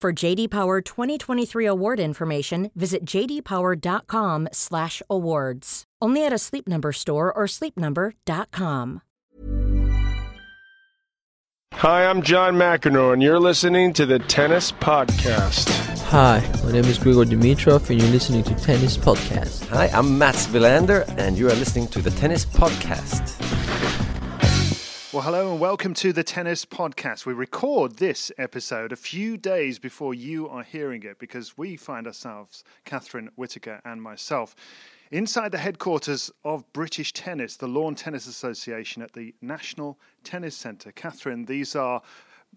For JD Power 2023 award information, visit jdpower.com/awards. Only at a Sleep Number store or sleepnumber.com. Hi, I'm John McEnroe, and you're listening to the Tennis Podcast. Hi, my name is Grigor Dimitrov, and you're listening to Tennis Podcast. Hi, I'm Mats Wilander, and you are listening to the Tennis Podcast. Well, hello and welcome to the Tennis Podcast. We record this episode a few days before you are hearing it because we find ourselves, Catherine Whitaker and myself, inside the headquarters of British Tennis, the Lawn Tennis Association at the National Tennis Centre. Catherine, these are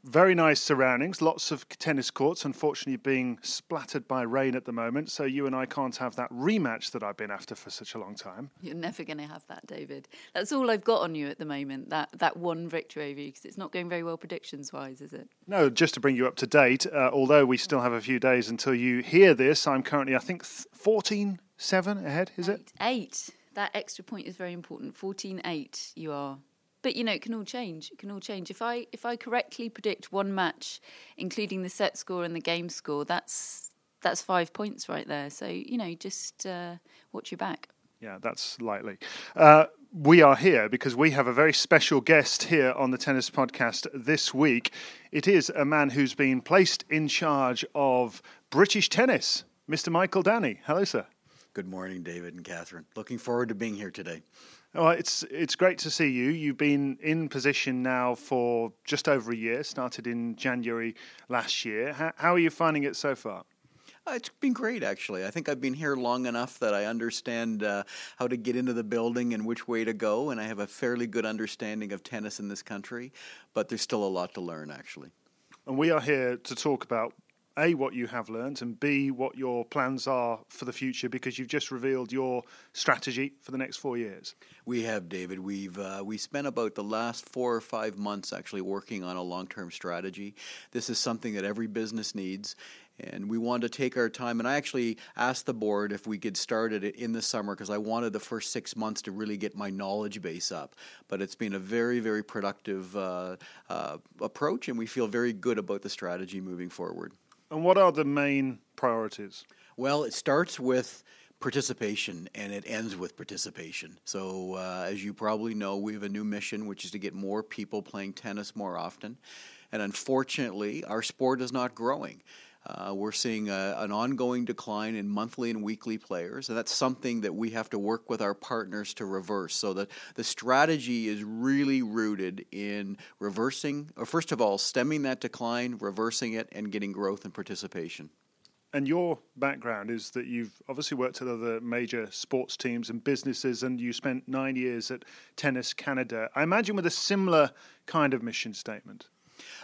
very nice surroundings, lots of tennis courts, unfortunately being splattered by rain at the moment, so you and I can't have that rematch that I've been after for such a long time. You're never going to have that, David. That's all I've got on you at the moment, that, that one victory over you, because it's not going very well predictions wise, is it? No, just to bring you up to date, uh, although we still have a few days until you hear this, I'm currently, I think, 14 7 ahead, is eight, it? Eight. That extra point is very important. 14 8 you are but you know it can all change. It can all change. If i if i correctly predict one match including the set score and the game score that's that's five points right there. So you know just uh, watch your back. Yeah that's likely. Uh, we are here because we have a very special guest here on the tennis podcast this week. It is a man who's been placed in charge of british tennis mr michael Downey hello sir. Good morning david and catherine. Looking forward to being here today well, it's it's great to see you. You've been in position now for just over a year. Started in January last year. How, how are you finding it so far? Uh, it's been great, actually. I think I've been here long enough that I understand uh, how to get into the building and which way to go, and I have a fairly good understanding of tennis in this country. But there's still a lot to learn, actually. And we are here to talk about a what you have learned and b what your plans are for the future because you've just revealed your strategy for the next four years. We have david. We've uh, we spent about the last four or five months actually working on a long-term strategy. This is something that every business needs and we wanted to take our time and i actually asked the board if we could start it in the summer because i wanted the first six months to really get my knowledge base up. But it's been a very very productive uh, uh, approach and we feel very good about the strategy moving forward and what are the main priorities? Well, it starts with participation and it ends with participation. So, uh, as you probably know, we have a new mission, which is to get more people playing tennis more often. And unfortunately, our sport is not growing. Uh, we're seeing a, an ongoing decline in monthly and weekly players, and that's something that we have to work with our partners to reverse. So that the strategy is really rooted in reversing, or first of all, stemming that decline, reversing it, and getting growth and participation. And your background is that you've obviously worked at other major sports teams and businesses, and you spent nine years at Tennis Canada. I imagine with a similar kind of mission statement.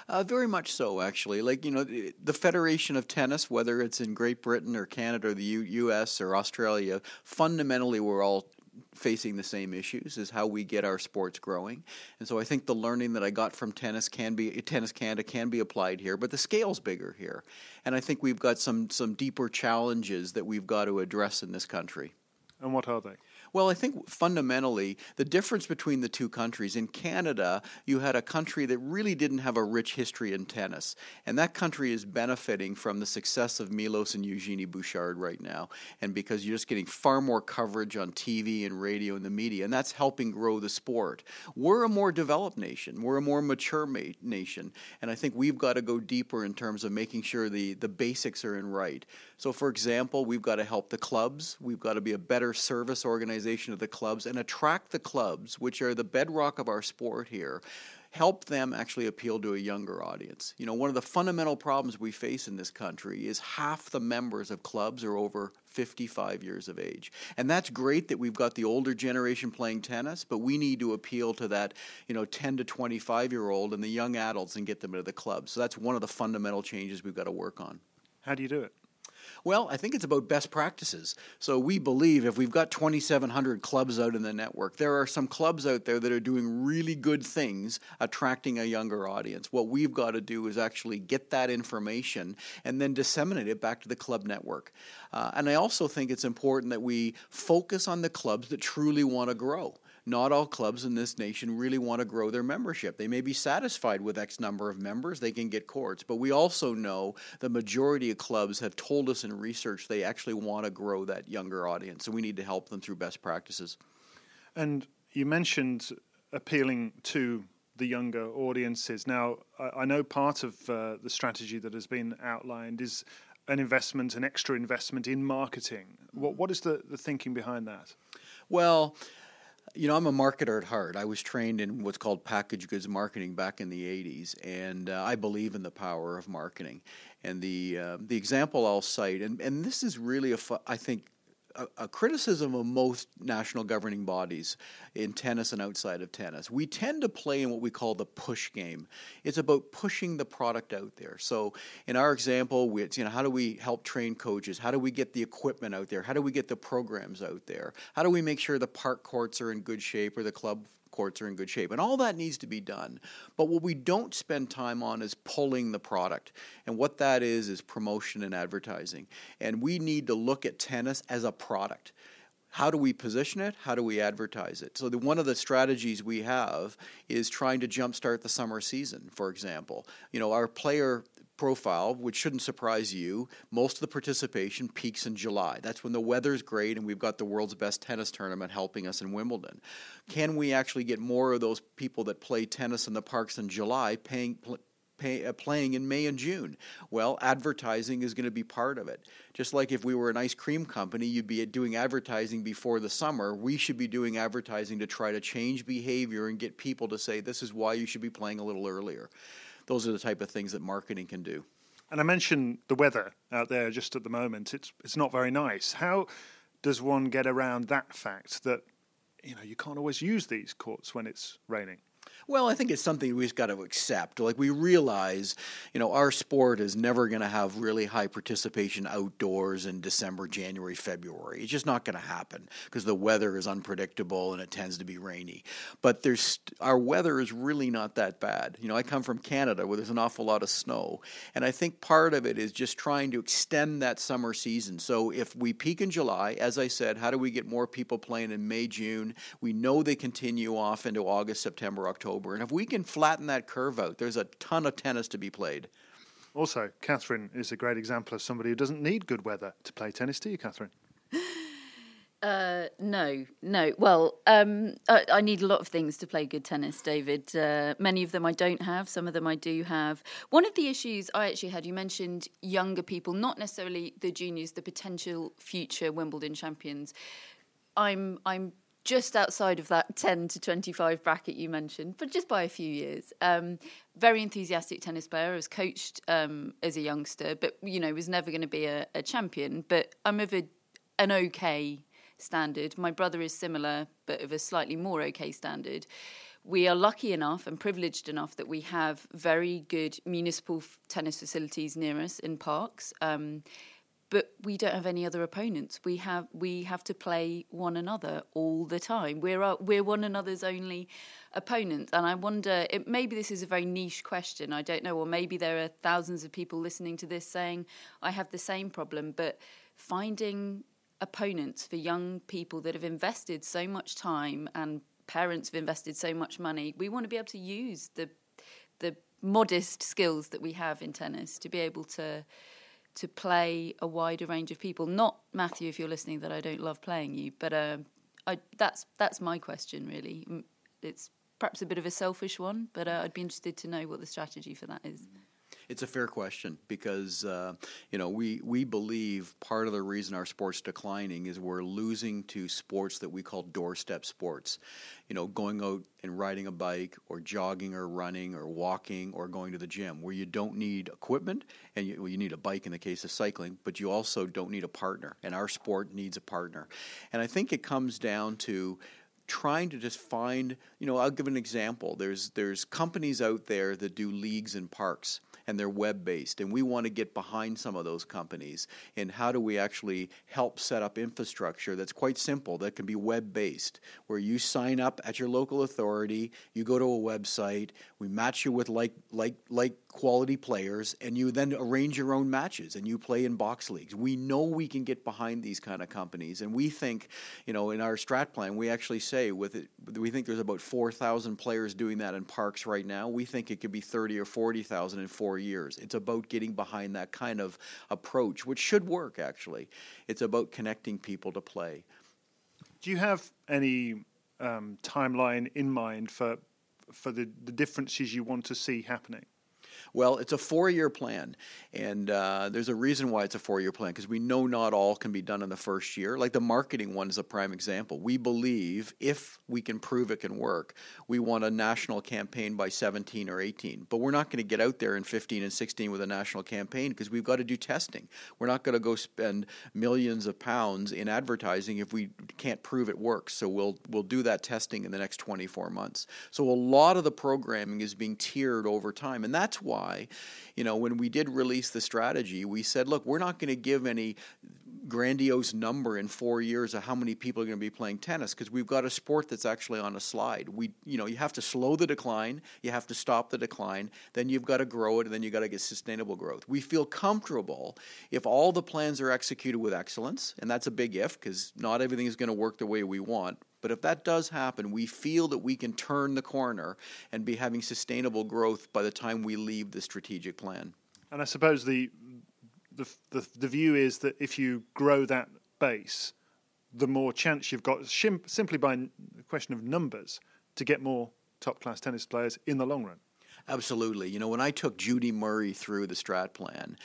Uh, very much so, actually. Like, you know, the, Federation of Tennis, whether it's in Great Britain or Canada or the U- US or Australia, fundamentally we're all facing the same issues is how we get our sports growing. And so I think the learning that I got from tennis can be tennis Canada can be applied here, but the scale's bigger here. And I think we've got some some deeper challenges that we've got to address in this country. And what are they? Well, I think fundamentally the difference between the two countries in Canada, you had a country that really didn't have a rich history in tennis, and that country is benefiting from the success of Milos and Eugenie Bouchard right now, and because you're just getting far more coverage on TV and radio and the media, and that's helping grow the sport. We're a more developed nation, we're a more mature ma- nation, and I think we've got to go deeper in terms of making sure the the basics are in right. So, for example, we've got to help the clubs. We've got to be a better service organization of the clubs and attract the clubs, which are the bedrock of our sport here. Help them actually appeal to a younger audience. You know, one of the fundamental problems we face in this country is half the members of clubs are over 55 years of age. And that's great that we've got the older generation playing tennis, but we need to appeal to that, you know, 10 to 25 year old and the young adults and get them into the clubs. So that's one of the fundamental changes we've got to work on. How do you do it? Well, I think it's about best practices. So we believe if we've got 2,700 clubs out in the network, there are some clubs out there that are doing really good things attracting a younger audience. What we've got to do is actually get that information and then disseminate it back to the club network. Uh, and I also think it's important that we focus on the clubs that truly want to grow not all clubs in this nation really want to grow their membership. They may be satisfied with X number of members, they can get courts. But we also know the majority of clubs have told us in research they actually want to grow that younger audience. So we need to help them through best practices. And you mentioned appealing to the younger audiences. Now, I, know part of uh, the strategy that has been outlined is an investment, an extra investment in marketing. What, what is the, the thinking behind that? Well, you know, I'm a marketer at heart. I was trained in what's called packaged goods marketing back in the 80s, and uh, I believe in the power of marketing. And the uh, the example I'll cite, and, and this is really a, I think, a, a, criticism of most national governing bodies in tennis and outside of tennis. We tend to play in what we call the push game. It's about pushing the product out there. So, in our example, it's you know how do we help train coaches? How do we get the equipment out there? How do we get the programs out there? How do we make sure the park courts are in good shape or the club courts are in good shape. And all that needs to be done. But what we don't spend time on is pulling the product. And what that is, is promotion and advertising. And we need to look at tennis as a product how do we position it? How do we advertise it? So, the, one of the strategies we have is trying to jumpstart the summer season, for example. You know, our player profile, which shouldn't surprise you, most of the participation peaks in July. That's when the weather's great and we've got the world's best tennis tournament helping us in Wimbledon. Can we actually get more of those people that play tennis in the parks in July paying, Pay, uh, playing in May and June? Well, advertising is going to be part of it. Just like if we were an ice cream company, you'd be doing advertising before the summer. We should be doing advertising to try to change behavior and get people to say, this is why you should be playing a little earlier those are the type of things that marketing can do. And I mentioned the weather out there just at the moment. It's it's not very nice. How does one get around that fact that you know you can't always use these courts when it's raining? Well, I think it's something we've got to accept. Like we realize, you know, our sport is never going to have really high participation outdoors in December, January, February. It's just not going to happen because the weather is unpredictable and it tends to be rainy. But there's our weather is really not that bad. You know, I come from Canada where there's an awful lot of snow, and I think part of it is just trying to extend that summer season. So if we peak in July, as I said, how do we get more people playing in May, June? We know they continue off into August, September, October. October. And if we can flatten that curve out, there's a ton of tennis to be played. Also, Catherine is a great example of somebody who doesn't need good weather to play tennis, do you, Catherine? Uh, no, no. Well, um, I, I, need a lot of things to play good tennis, David. Uh, many of them I don't have, some of them I do have. One of the issues I actually had, you mentioned younger people, not necessarily the juniors, the potential future Wimbledon champions. I'm I'm just outside of that 10 to 25 bracket you mentioned, but just by a few years. Um, very enthusiastic tennis player. I was coached um, as a youngster, but you know was never going to be a, a, champion. But I'm of a, an okay standard. My brother is similar, but of a slightly more okay standard. We are lucky enough and privileged enough that we have very good municipal tennis facilities near us in parks. Um, but we don't have any other opponents. We have we have to play one another all the time. We're uh, we're one another's only opponent, and I wonder. It, maybe this is a very niche question. I don't know, or maybe there are thousands of people listening to this saying I have the same problem. But finding opponents for young people that have invested so much time and parents have invested so much money. We want to be able to use the the modest skills that we have in tennis to be able to to play a wider range of people. Not Matthew, if you're listening, that I don't love playing you, but uh, I, that's that's my question really. It's perhaps a bit of a selfish one, but uh, I'd be interested to know what the strategy for that is. It's a fair question because uh, you know we we believe part of the reason our sport's declining is we're losing to sports that we call doorstep sports. You know, going out and riding a bike or jogging or running or walking or going to the gym where you don't need equipment and you, well, you need a bike in the case of cycling, but you also don't need a partner. And our sport needs a partner. And I think it comes down to trying to just find you know i'll give an example there's there's companies out there that do leagues in parks and they're web based. And we want to get behind some of those companies. And how do we actually help set up infrastructure that's quite simple, that can be web based, where you sign up at your local authority, you go to a website, we match you with like, like, like quality players, and you then arrange your own matches and you play in box leagues. We know we can get behind these kind of companies. And we think, you know, in our strat plan, we actually say with it, we think there's about 4,000 players doing that in parks right now. We think it could be 30 or 40,000 in four years. It's about getting behind that kind of approach, which should work actually. It's about connecting people to play. Do you have any um, timeline in mind for for the, the differences you want to see happening? Well, it's a four year plan. And uh, there's a reason why it's a four year plan because we know not all can be done in the first year. Like the marketing one is a prime example. We believe if we can prove it can work, we want a national campaign by 17 or 18. But we're not going to get out there in 15 and 16 with a national campaign because we've got to do testing. We're not going to go spend millions of pounds in advertising if we can't prove it works. So we'll, we'll do that testing in the next 24 months. So a lot of the programming is being tiered over time. And that's why. You know, when we did release the strategy, we said, look, we're not going to give any grandiose number in four years of how many people are going to be playing tennis because we've got a sport that's actually on a slide. We, you know, you have to slow the decline, you have to stop the decline, then you've got to grow it, and then you've got to get sustainable growth. We feel comfortable if all the plans are executed with excellence, and that's a big if because not everything is going to work the way we want. But if that does happen, we feel that we can turn the corner and be having sustainable growth by the time we leave the strategic plan. And I suppose the the the, the view is that if you grow that base, the more chance you've got, shim- simply by the question of numbers, to get more top class tennis players in the long run. Absolutely. You know, when I took Judy Murray through the strat plan,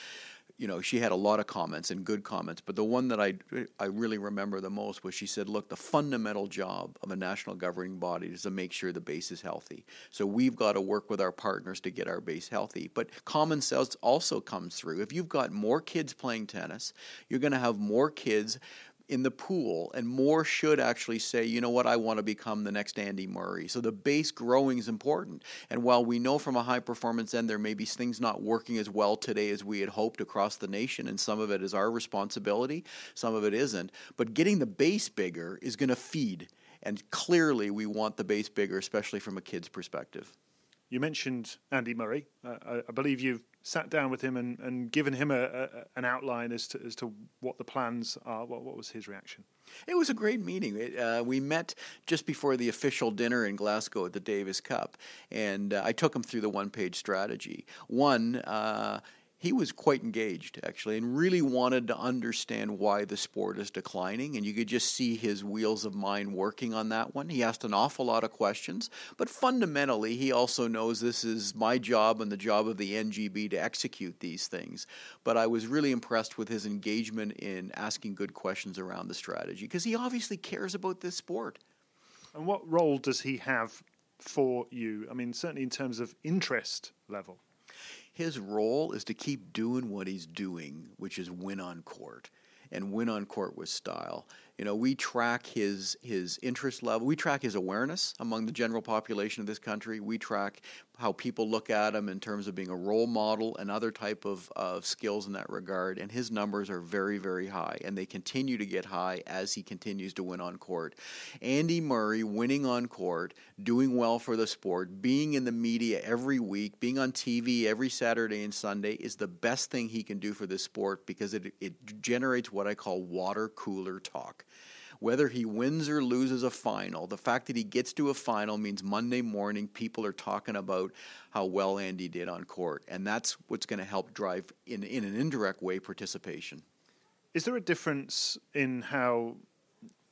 you know, she had a lot of comments and good comments, but the one that I, I really remember the most was she said, look, the fundamental job of a national governing body is to make sure the base is healthy. So we've got to work with our partners to get our base healthy. But common sense also comes through. If you've got more kids playing tennis, you're going to have more kids in the pool, and more should actually say, you know what, I want to become the next Andy Murray. So the base growing is important. And while we know from a high performance end there may be things not working as well today as we had hoped across the nation, and some of it is our responsibility, some of it isn't, but getting the base bigger is going to feed. And clearly, we want the base bigger, especially from a kid's perspective. You mentioned Andy Murray. Uh, I, I, believe you've sat down with him and, and given him a, a, an outline as to as to what the plans are. What, what was his reaction? It was a great meeting. It, uh, we met just before the official dinner in Glasgow at the Davis Cup, and uh, I took him through the one page strategy. One, uh, he was quite engaged actually and really wanted to understand why the sport is declining and you could just see his wheels of mind working on that one. He asked an awful lot of questions but fundamentally he also knows this is my job and the job of the ngb to execute these things. But i was really impressed with his engagement in asking good questions around the strategy because he obviously cares about this sport. And what role does he have for you? I mean certainly in terms of interest level his role is to keep doing what he's doing, which is win on court and win on court with style. You know, we track his his interest level. We track his awareness among the general population of this country. We track how people look at him in terms of being a role model and other type of, of skills in that regard. And his numbers are very, very high, and they continue to get high as he continues to win on court. Andy Murray winning on court, doing well for the sport, being in the media every week, being on TV every Saturday and Sunday is the best thing he can do for this sport because it, it generates what what I call water cooler talk. Whether he wins or loses a final, the fact that he gets to a final means Monday morning people are talking about how well Andy did on court. And that's what's going to help drive, in, in an indirect way, participation. Is there a difference in how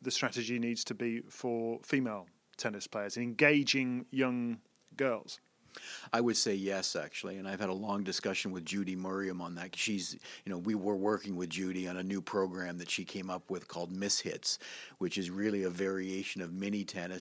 the strategy needs to be for female tennis players, engaging young girls? I would say yes, actually, and I've had a long discussion with Judy Murray on that. She's, you know, we were working with Judy on a new program that she came up with called Miss Hits, which is really a variation of mini tennis.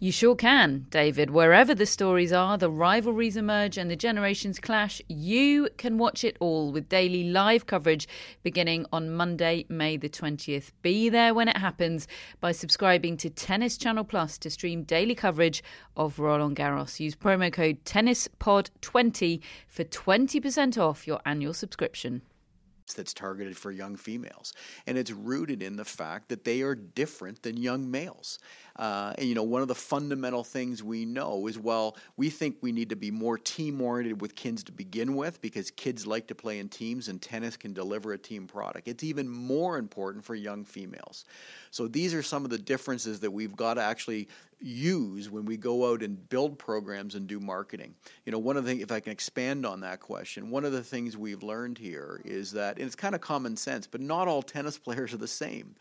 You sure can, David. Wherever the stories are, the rivalries emerge, and the generations clash, you can watch it all with daily live coverage beginning on Monday, May the 20th. Be there when it happens by subscribing to Tennis Channel Plus to stream daily coverage of Roland Garros. Use promo code TennisPod20 for 20% off your annual subscription that's targeted for young females. And it's rooted in the fact that they are different than young males. Uh, and, you know, one of the fundamental things we know is, well, we think we need to be more team oriented with kids to begin with because kids like to play in teams and tennis can deliver a team product. It's even more important for young females. So these are some of the differences that we've got to actually use when we go out and build programs and do marketing. You know, one of the things, if I can expand on that question, one of the things we've learned here is that, and it's kind of common sense, but not all tennis players are the same.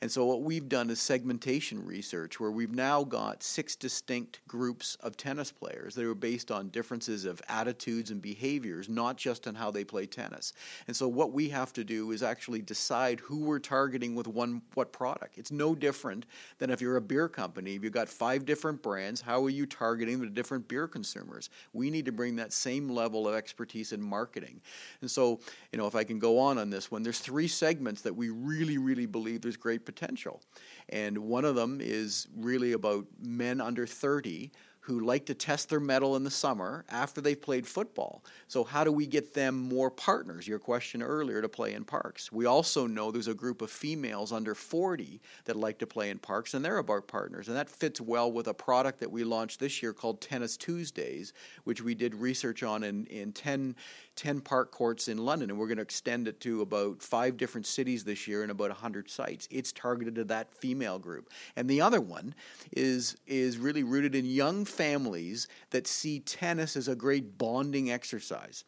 And so what we've done is segmentation research, where we've now got six distinct groups of tennis players that are based on differences of attitudes and behaviors, not just on how they play tennis. And so what we have to do is actually decide who we're targeting with one what product. It's no different than if you're a beer company. If you've got five different brands, how are you targeting the different beer consumers? We need to bring that same level of expertise in marketing. And so, you know, if I can go on on this one, there's three segments that we really, really believe there's great potential. And one of them is really about men under 30 who like to test their mettle in the summer after they've played football. So, how do we get them more partners? Your question earlier to play in parks. We also know there's a group of females under 40 that like to play in parks, and they're about partners. And that fits well with a product that we launched this year called Tennis Tuesdays, which we did research on in, in 10 10 park courts in London, and we're going to extend it to about five different cities this year and about 100 sites. It's targeted to that female group. And the other one is, is really rooted in young families that see tennis as a great bonding exercise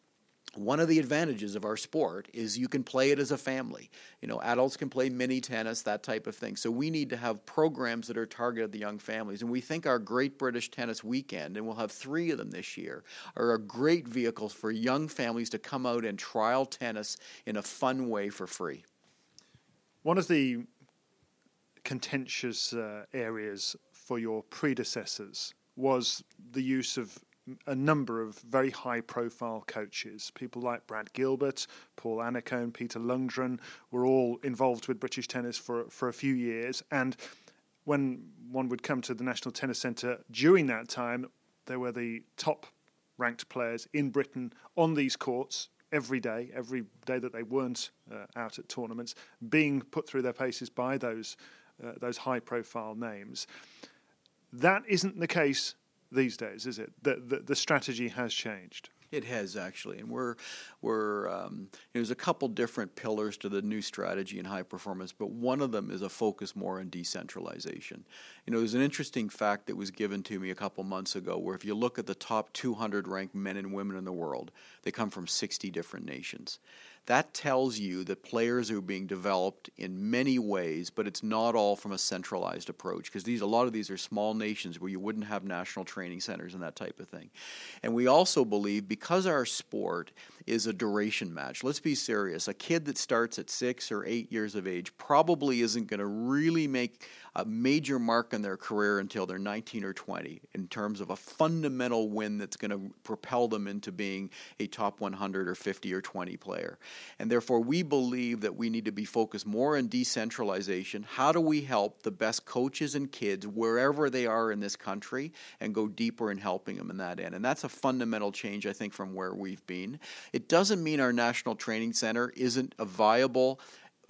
one of the advantages of our sport is you can play it as a family. You know, adults can play mini tennis, that type of thing. So we need to have programs that are targeted at the young families. And we think our Great British Tennis Weekend, and we'll have three of them this year, are a great vehicle for young families to come out and trial tennis in a fun way for free. One of the contentious uh, areas for your predecessors was the use of a number of very high profile coaches. People like Brad Gilbert, Paul Annacone, Peter Lundgren were all involved with British tennis for, for a few years. And when one would come to the National Tennis Centre during that time, there were the top ranked players in Britain on these courts every day, every day that they weren't uh, out at tournaments, being put through their paces by those uh, those high profile names. That isn't the case these days, is it? The, the, the strategy has changed. It has actually, and we're we're um, there's a couple different pillars to the new strategy in high performance, but one of them is a focus more on decentralization. You know, there's an interesting fact that was given to me a couple months ago, where if you look at the top 200 ranked men and women in the world, they come from 60 different nations. That tells you that players are being developed in many ways, but it's not all from a centralized approach because these a lot of these are small nations where you wouldn't have national training centers and that type of thing. And we also believe because our sport is a duration match. Let's be serious. A kid that starts at 6 or 8 years of age probably isn't going to really make a major mark in their career until they're 19 or 20 in terms of a fundamental win that's going to propel them into being a top 100 or 50 or 20 player. And therefore, we believe that we need to be focused more on decentralization. How do we help the best coaches and kids wherever they are in this country and go deeper in helping them in that end? And that's a fundamental change, I think, from where we've been. It doesn't mean our national training center isn't a viable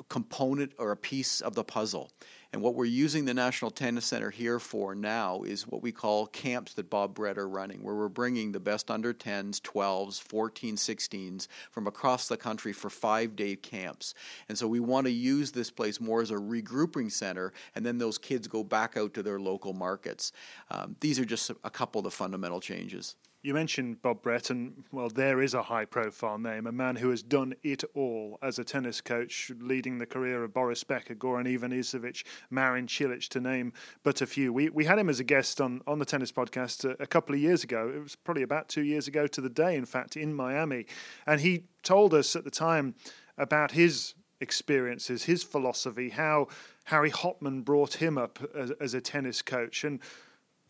component or a piece of the puzzle. And what we're using the National Tennis Center here for now is what we call camps that Bob Brett are running, where we're bringing the best under 10s, 12s, 14s, 16s from across the country for five day camps. And so we want to use this place more as a regrouping center, and then those kids go back out to their local markets. Um, these are just a couple of the fundamental changes. You mentioned Bob Brett, and well, there is a high profile name, a man who has done it all as a tennis coach, leading the career of Boris Becker, Goran Ivanisevic, Marin Cilic, to name but a few. We, we had him as a guest on, on the tennis podcast a, a couple of years ago. It was probably about two years ago to the day, in fact, in Miami. And he told us at the time about his experiences, his philosophy, how Harry Hopman brought him up as, as a tennis coach. And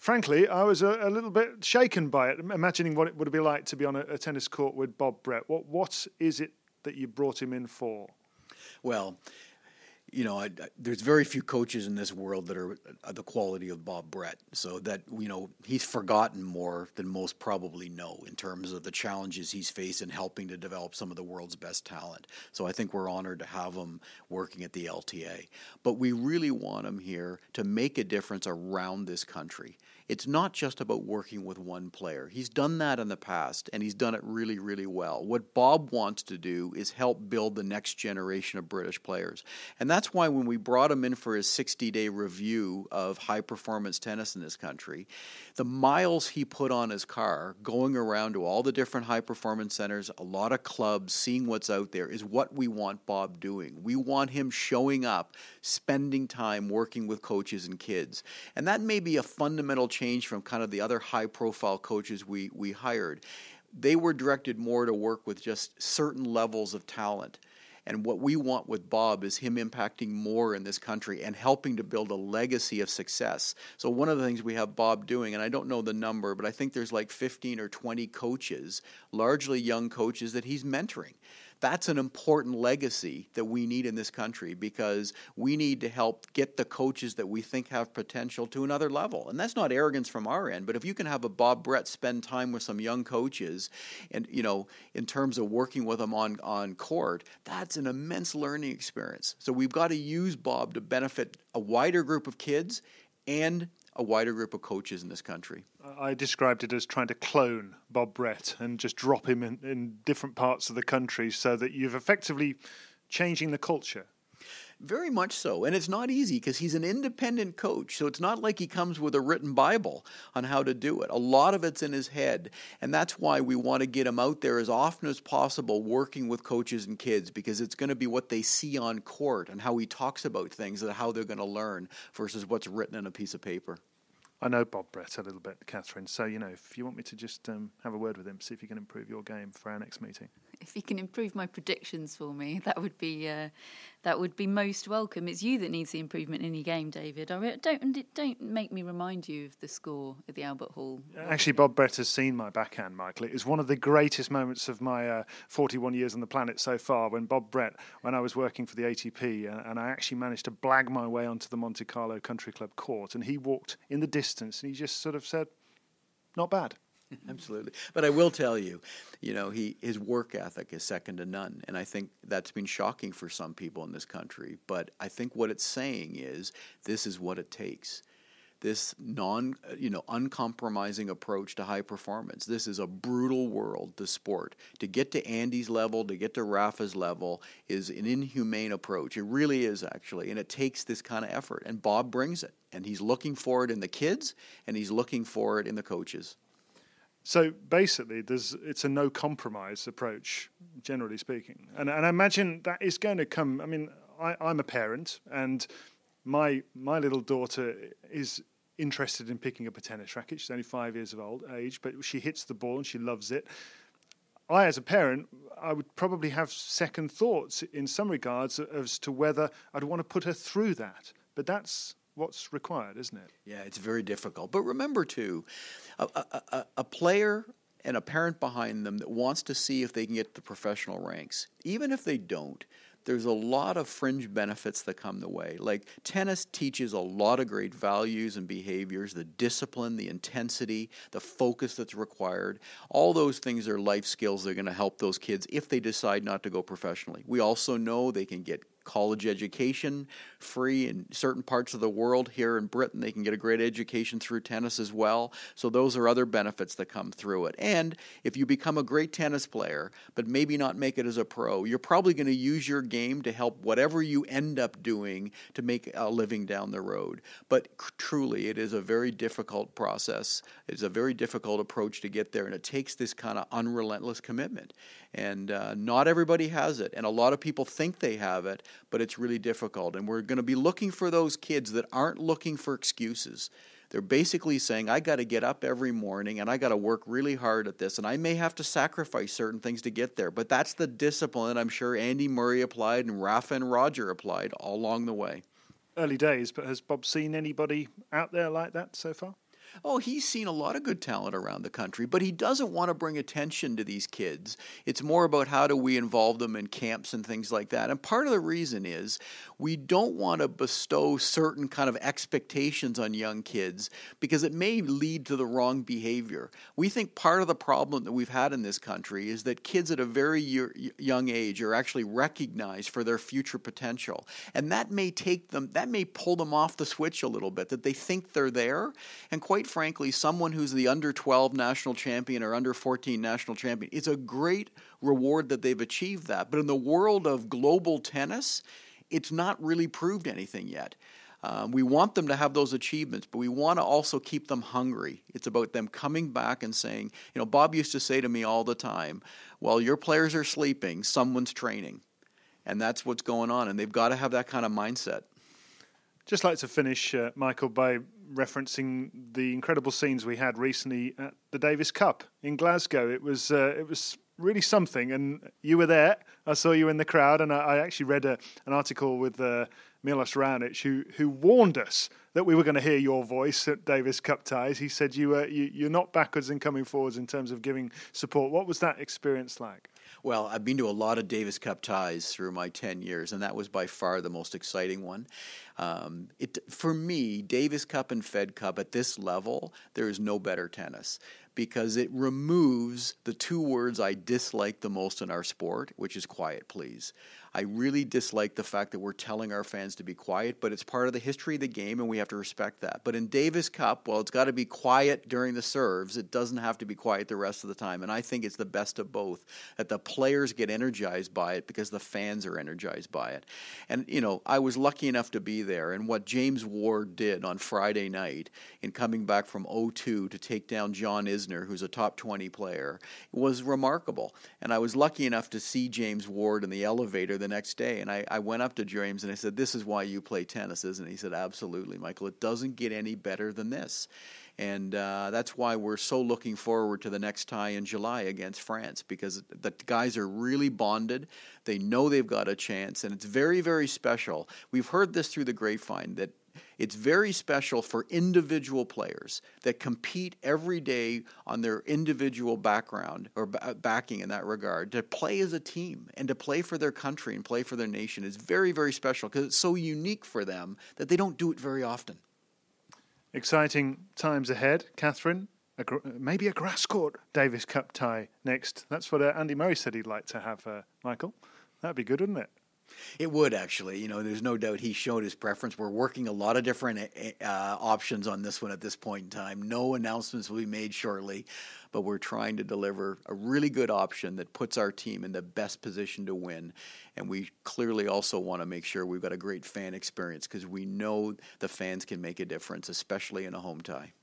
frankly, I was a, a, little bit shaken by it, imagining what it would be like to be on a, a tennis court with Bob Brett. What what is it that you brought him in for? Well, you know, I, I, there's very few coaches in this world that are uh, the quality of Bob Brett. So that you know, he's forgotten more than most probably know in terms of the challenges he's faced in helping to develop some of the world's best talent. So I think we're honored to have him working at the LTA. But we really want him here to make a difference around this country it's not just about working with one player. He's done that in the past and he's done it really, really well. What Bob wants to do is help build the next generation of British players. And that's why when we brought him in for his 60 day review of high performance tennis in this country, the miles he put on his car going around to all the different high performance centers, a lot of clubs, seeing what's out there is what we want Bob doing. We want him showing up, spending time working with coaches and kids. And that may be a fundamental change change from kind of the other high profile coaches we, we hired. They were directed more to work with just certain levels of talent. And what we want with Bob is him impacting more in this country and helping to build a legacy of success. So, one of the things we have Bob doing, and I don't know the number, but I think there's like 15 or 20 coaches, largely young coaches, that he's mentoring that's an important legacy that we need in this country because we need to help get the coaches that we think have potential to another level. And that's not arrogance from our end, but if you can have a Bob Brett spend time with some young coaches and you know, in terms of working with them on on court, that's an immense learning experience. So we've got to use Bob to benefit a wider group of kids and a wider group of coaches in this country. I described it as trying to clone Bob Brett and just drop him in, in different parts of the country so that you've effectively changing the culture. Very much so. And it's not easy because he's an independent coach. So it's not like he comes with a written Bible on how to do it. A lot of it's in his head. And that's why we want to get him out there as often as possible working with coaches and kids because it's going to be what they see on court and how he talks about things and how they're going to learn versus what's written in a piece of paper. I know Bob Brett a little bit, Catherine. So, you know, if you want me to just um, have a word with him, see if you can improve your game for our next meeting if you can improve my predictions for me, that would be uh, that would be most welcome. It's you that needs the improvement in your game, David. I don't don't make me remind you of the score at the Albert Hall. Actually, Bob Brett has seen my backhand, Michael. It is one of the greatest moments of my uh, 41 years on the planet so far. When Bob Brett, when I was working for the ATP, uh, and I actually managed to blag my way onto the Monte Carlo Country Club court, and he walked in the distance, and he just sort of said, "Not bad." Absolutely. But I will tell you, you know, he his work ethic is second to none. And I think that's been shocking for some people in this country. But I think what it's saying is this is what it takes. this non, you know, uncompromising approach to high performance. This is a brutal world, the sport. To get to Andy's level, to get to Rafa's level, is an inhumane approach. It really is, actually, and it takes this kind of effort. And Bob brings it, and he's looking for it in the kids, and he's looking for it in the coaches. So basically, there's it's a no compromise approach, generally speaking, and and I imagine that is going to come. I mean, I, I'm a parent, and my my little daughter is interested in picking up a tennis racket. She's only five years of old age, but she hits the ball and she loves it. I, as a parent, I would probably have second thoughts in some regards as to whether I'd want to put her through that. But that's what's required, isn't it? Yeah, it's very difficult. But remember, too, a, a, a, player and a parent behind them that wants to see if they can get the professional ranks, even if they don't, there's a lot of fringe benefits that come the way. Like tennis teaches a lot of great values and behaviors, the discipline, the intensity, the focus that's required. All those things are life skills that are going to help those kids if they decide not to go professionally. We also know they can get college education free in certain parts of the world. Here in Britain, they can get a great education through tennis as well. So, those are other benefits that come through it. And if you become a great tennis player, but maybe not make it as a pro, you're probably going to use your game to help whatever you end up doing to make a living down the road. But truly, it is a very difficult process. It's a very difficult approach to get there, and it takes this kind of unrelentless commitment. And uh, not everybody has it, and a lot of people think they have it, but it's really difficult. And we're going to be looking for those kids that aren't looking for excuses. They're basically saying, I got to get up every morning and I got to work really hard at this, and I may have to sacrifice certain things to get there. But that's the discipline I'm sure Andy Murray applied and Rafa and Roger applied all along the way. Early days, but has Bob seen anybody out there like that so far? Oh, he's seen a lot of good talent around the country, but he doesn't want to bring attention to these kids. It's more about how do we involve them in camps and things like that. And part of the reason is we don't want to bestow certain kind of expectations on young kids because it may lead to the wrong behavior. We think part of the problem that we've had in this country is that kids at a very young age are actually recognized for their future potential. And that may take them that may pull them off the switch a little bit that they think they're there and quite quite frankly, someone who's the under 12 national champion or under 14 national champion, it's a great reward that they've achieved that. But in the world of global tennis, it's not really proved anything yet. Um, we want them to have those achievements, but we want to also keep them hungry. It's about them coming back and saying, you know, Bob used to say to me all the time, while your players are sleeping, someone's training. And that's what's going on. And they've got to have that kind of mindset. Just like to finish, uh, Michael, by referencing the incredible scenes we had recently at the Davis Cup in Glasgow. It was uh, it was really something, and you were there. I saw you in the crowd, and I, I actually read a, an article with uh, Milos Raonic who who warned us that we were going to hear your voice at Davis Cup ties. He said you were you, you're not backwards in coming forwards in terms of giving support. What was that experience like? Well, I've been to a lot of Davis Cup ties through my 10 years, and that was by far the most exciting one. Um, it, for me, Davis Cup and Fed Cup at this level, there is no better tennis because it removes the two words I dislike the most in our sport, which is quiet, please. I really dislike the fact that we're telling our fans to be quiet, but it's part of the history of the game and we have to respect that. But in Davis Cup, well, it's got to be quiet during the serves. It doesn't have to be quiet the rest of the time. And I think it's the best of both that the players get energized by it because the fans are energized by it. And, you know, I was lucky enough to be there. And what James Ward did on Friday night in coming back from 0 2 to take down John Isner, who's a top 20 player, was remarkable. And I was lucky enough to see James Ward in the elevator the next day. And I, I went up to James and I said, This is why you play tennis, isn't it? He said, Absolutely, Michael. It doesn't get any better than this. And uh, that's why we're so looking forward to the next tie in July against France because the guys are really bonded. They know they've got a chance, and it's very, very special. We've heard this through the grapevine that it's very special for individual players that compete every day on their individual background or backing in that regard. To play as a team and to play for their country and play for their nation is very, very special because it's so unique for them that they don't do it very often. Exciting times ahead, Catherine. A gr- maybe a grass court Davis Cup tie next. That's what uh, Andy Murray said he'd like to have, uh, Michael. That'd be good, wouldn't it? It would actually. You know, there's no doubt he showed his preference. We're working a lot of different uh, options on this one at this point in time. No announcements will be made shortly, but we're trying to deliver a really good option that puts our team in the best position to win. And we clearly also want to make sure we've got a great fan experience because we know the fans can make a difference, especially in a home tie.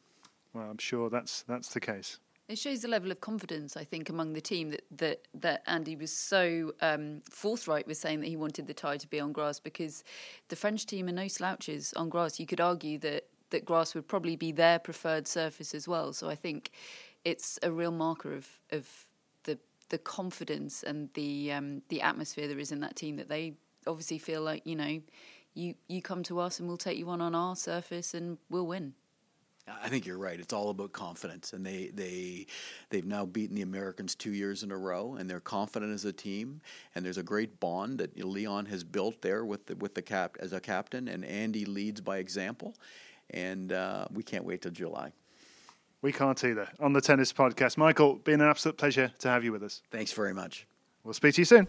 Well, I'm sure that's that's the case. It shows the level of confidence, I think, among the team that that, that Andy was so um, forthright with saying that he wanted the tie to be on grass because the French team are no slouches on grass. You could argue that that grass would probably be their preferred surface as well. So I think it's a real marker of of the the confidence and the um, the atmosphere there is in that team that they obviously feel like you know you you come to us and we'll take you on on our surface and we'll win. I think you're right. It's all about confidence, and they they they've now beaten the Americans two years in a row, and they're confident as a team. And there's a great bond that Leon has built there with the, with the cap as a captain, and Andy leads by example. And uh, we can't wait till July. We can't either. On the tennis podcast, Michael, been an absolute pleasure to have you with us. Thanks very much. We'll speak to you soon.